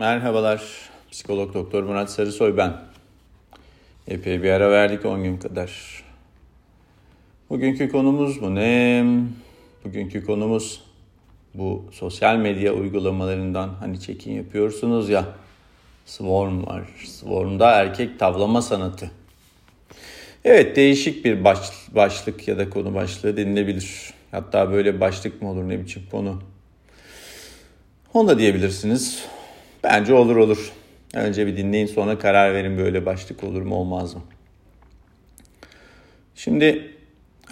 Merhabalar, psikolog doktor Murat Sarısoy ben. Epey bir ara verdik 10 gün kadar. Bugünkü konumuz mu ne? Bugünkü konumuz bu sosyal medya uygulamalarından hani çekin yapıyorsunuz ya. Swarm var. Swarm'da erkek tavlama sanatı. Evet değişik bir baş, başlık ya da konu başlığı denilebilir. Hatta böyle başlık mı olur ne biçim konu. Onu da diyebilirsiniz. Bence olur olur. Önce bir dinleyin sonra karar verin böyle başlık olur mu olmaz mı? Şimdi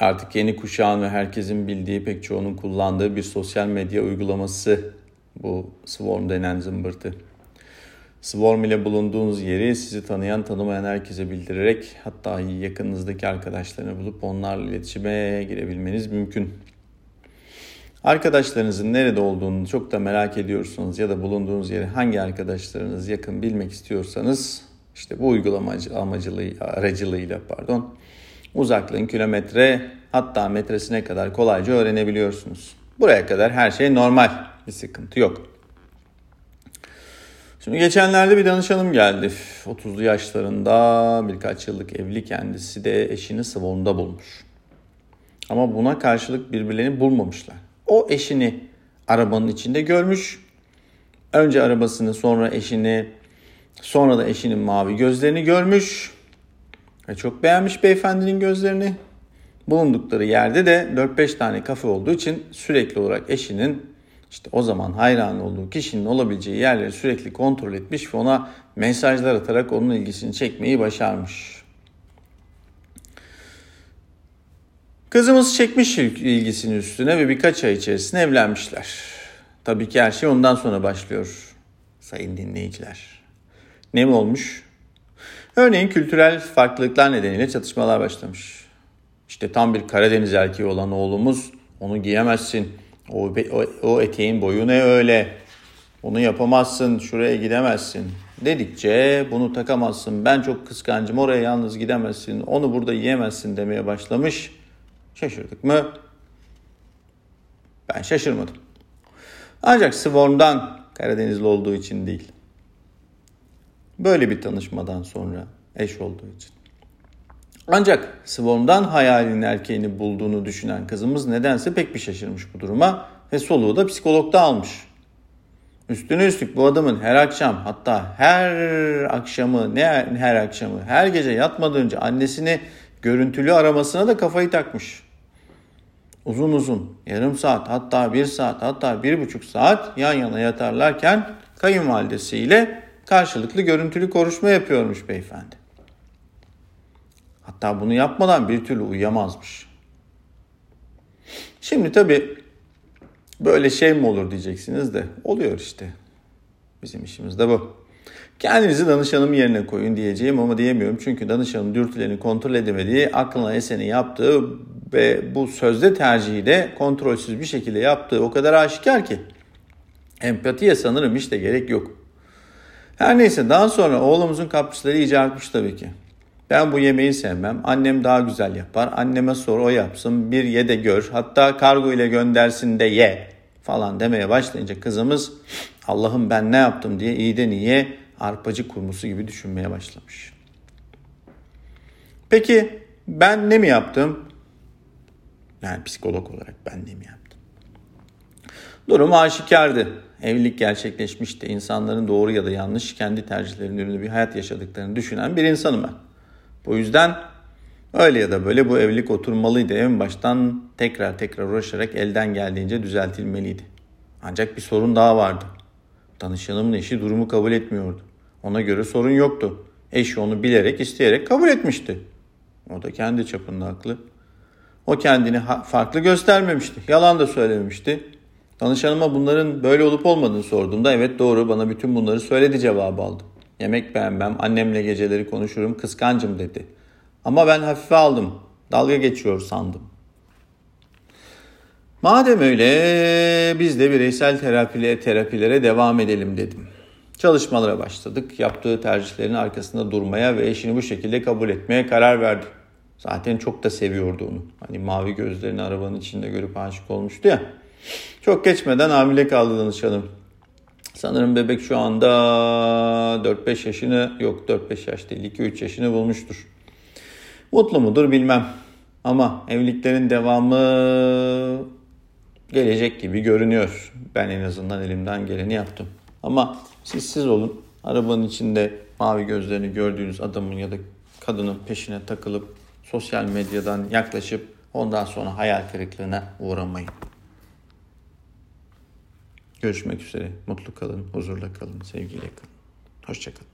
artık yeni kuşağın ve herkesin bildiği pek çoğunun kullandığı bir sosyal medya uygulaması bu Swarm denen zımbırtı. Swarm ile bulunduğunuz yeri sizi tanıyan tanımayan herkese bildirerek hatta yakınınızdaki arkadaşlarını bulup onlarla iletişime girebilmeniz mümkün. Arkadaşlarınızın nerede olduğunu çok da merak ediyorsunuz ya da bulunduğunuz yeri hangi arkadaşlarınız yakın bilmek istiyorsanız işte bu uygulama amacılığı, aracılığıyla pardon uzaklığın kilometre hatta metresine kadar kolayca öğrenebiliyorsunuz. Buraya kadar her şey normal bir sıkıntı yok. Şimdi geçenlerde bir danışanım geldi. 30'lu yaşlarında birkaç yıllık evli kendisi de eşini sıvonda bulmuş. Ama buna karşılık birbirlerini bulmamışlar. O eşini arabanın içinde görmüş. Önce arabasını sonra eşini sonra da eşinin mavi gözlerini görmüş. Ve çok beğenmiş beyefendinin gözlerini. Bulundukları yerde de 4-5 tane kafe olduğu için sürekli olarak eşinin işte o zaman hayran olduğu kişinin olabileceği yerleri sürekli kontrol etmiş ve ona mesajlar atarak onun ilgisini çekmeyi başarmış. Kızımız çekmiş ilgisini üstüne ve birkaç ay içerisinde evlenmişler. Tabii ki her şey ondan sonra başlıyor sayın dinleyiciler. Ne mi olmuş? Örneğin kültürel farklılıklar nedeniyle çatışmalar başlamış. İşte tam bir Karadeniz erkeği olan oğlumuz onu giyemezsin. O, o, o eteğin boyu ne öyle? Onu yapamazsın, şuraya gidemezsin. Dedikçe bunu takamazsın, ben çok kıskancım, oraya yalnız gidemezsin, onu burada yiyemezsin demeye başlamış. Şaşırdık mı? Ben şaşırmadım. Ancak Swarm'dan Karadenizli olduğu için değil. Böyle bir tanışmadan sonra eş olduğu için. Ancak Swarm'dan hayalinin erkeğini bulduğunu düşünen kızımız nedense pek bir şaşırmış bu duruma ve soluğu da psikologda almış. Üstüne üstlük bu adamın her akşam hatta her akşamı ne her akşamı her gece yatmadan önce annesini görüntülü aramasına da kafayı takmış uzun uzun yarım saat hatta bir saat hatta bir buçuk saat yan yana yatarlarken kayınvalidesiyle karşılıklı görüntülü konuşma yapıyormuş beyefendi. Hatta bunu yapmadan bir türlü uyuyamazmış. Şimdi tabii böyle şey mi olur diyeceksiniz de oluyor işte. Bizim işimiz de bu. Kendinizi danışanım yerine koyun diyeceğim ama diyemiyorum. Çünkü danışanın dürtülerini kontrol edemediği, aklına eseni yaptığı ve bu sözde tercihi de kontrolsüz bir şekilde yaptığı o kadar aşikar ki. Empatiye sanırım hiç de gerek yok. Her neyse daha sonra oğlumuzun kaprisleri iyice artmış tabii ki. Ben bu yemeği sevmem. Annem daha güzel yapar. Anneme sor o yapsın. Bir ye de gör. Hatta kargo ile göndersin de ye falan demeye başlayınca kızımız Allah'ım ben ne yaptım diye iyiden iyiye arpacı kurmusu gibi düşünmeye başlamış. Peki ben ne mi yaptım? Yani psikolog olarak ben ne mi yaptım? Durum aşikardı. Evlilik gerçekleşmişti. İnsanların doğru ya da yanlış kendi tercihlerinin ürünü bir hayat yaşadıklarını düşünen bir insanım ben. Bu yüzden öyle ya da böyle bu evlilik oturmalıydı. En baştan tekrar tekrar uğraşarak elden geldiğince düzeltilmeliydi. Ancak bir sorun daha vardı. Danışanımın eşi durumu kabul etmiyordu. Ona göre sorun yoktu. Eşi onu bilerek, isteyerek kabul etmişti. O da kendi çapında haklı. O kendini farklı göstermemişti. Yalan da söylememişti. Danışanıma bunların böyle olup olmadığını sorduğumda evet doğru bana bütün bunları söyledi cevabı aldım. Yemek beğenmem, annemle geceleri konuşurum, kıskancım dedi. Ama ben hafife aldım. Dalga geçiyor sandım. Madem öyle biz de bireysel terapilere, terapilere devam edelim dedim. Çalışmalara başladık. Yaptığı tercihlerin arkasında durmaya ve eşini bu şekilde kabul etmeye karar verdi. Zaten çok da seviyordu onu. Hani mavi gözlerini arabanın içinde görüp aşık olmuştu ya. Çok geçmeden hamile kaldı danışanım. Sanırım bebek şu anda 4-5 yaşını yok 4-5 yaş değil 2-3 yaşını bulmuştur. Mutlu mudur bilmem. Ama evliliklerin devamı gelecek gibi görünüyor. Ben en azından elimden geleni yaptım. Ama siz siz olun. Arabanın içinde mavi gözlerini gördüğünüz adamın ya da kadının peşine takılıp sosyal medyadan yaklaşıp ondan sonra hayal kırıklığına uğramayın. Görüşmek üzere. Mutlu kalın, huzurla kalın, sevgiyle kalın. Hoşçakalın.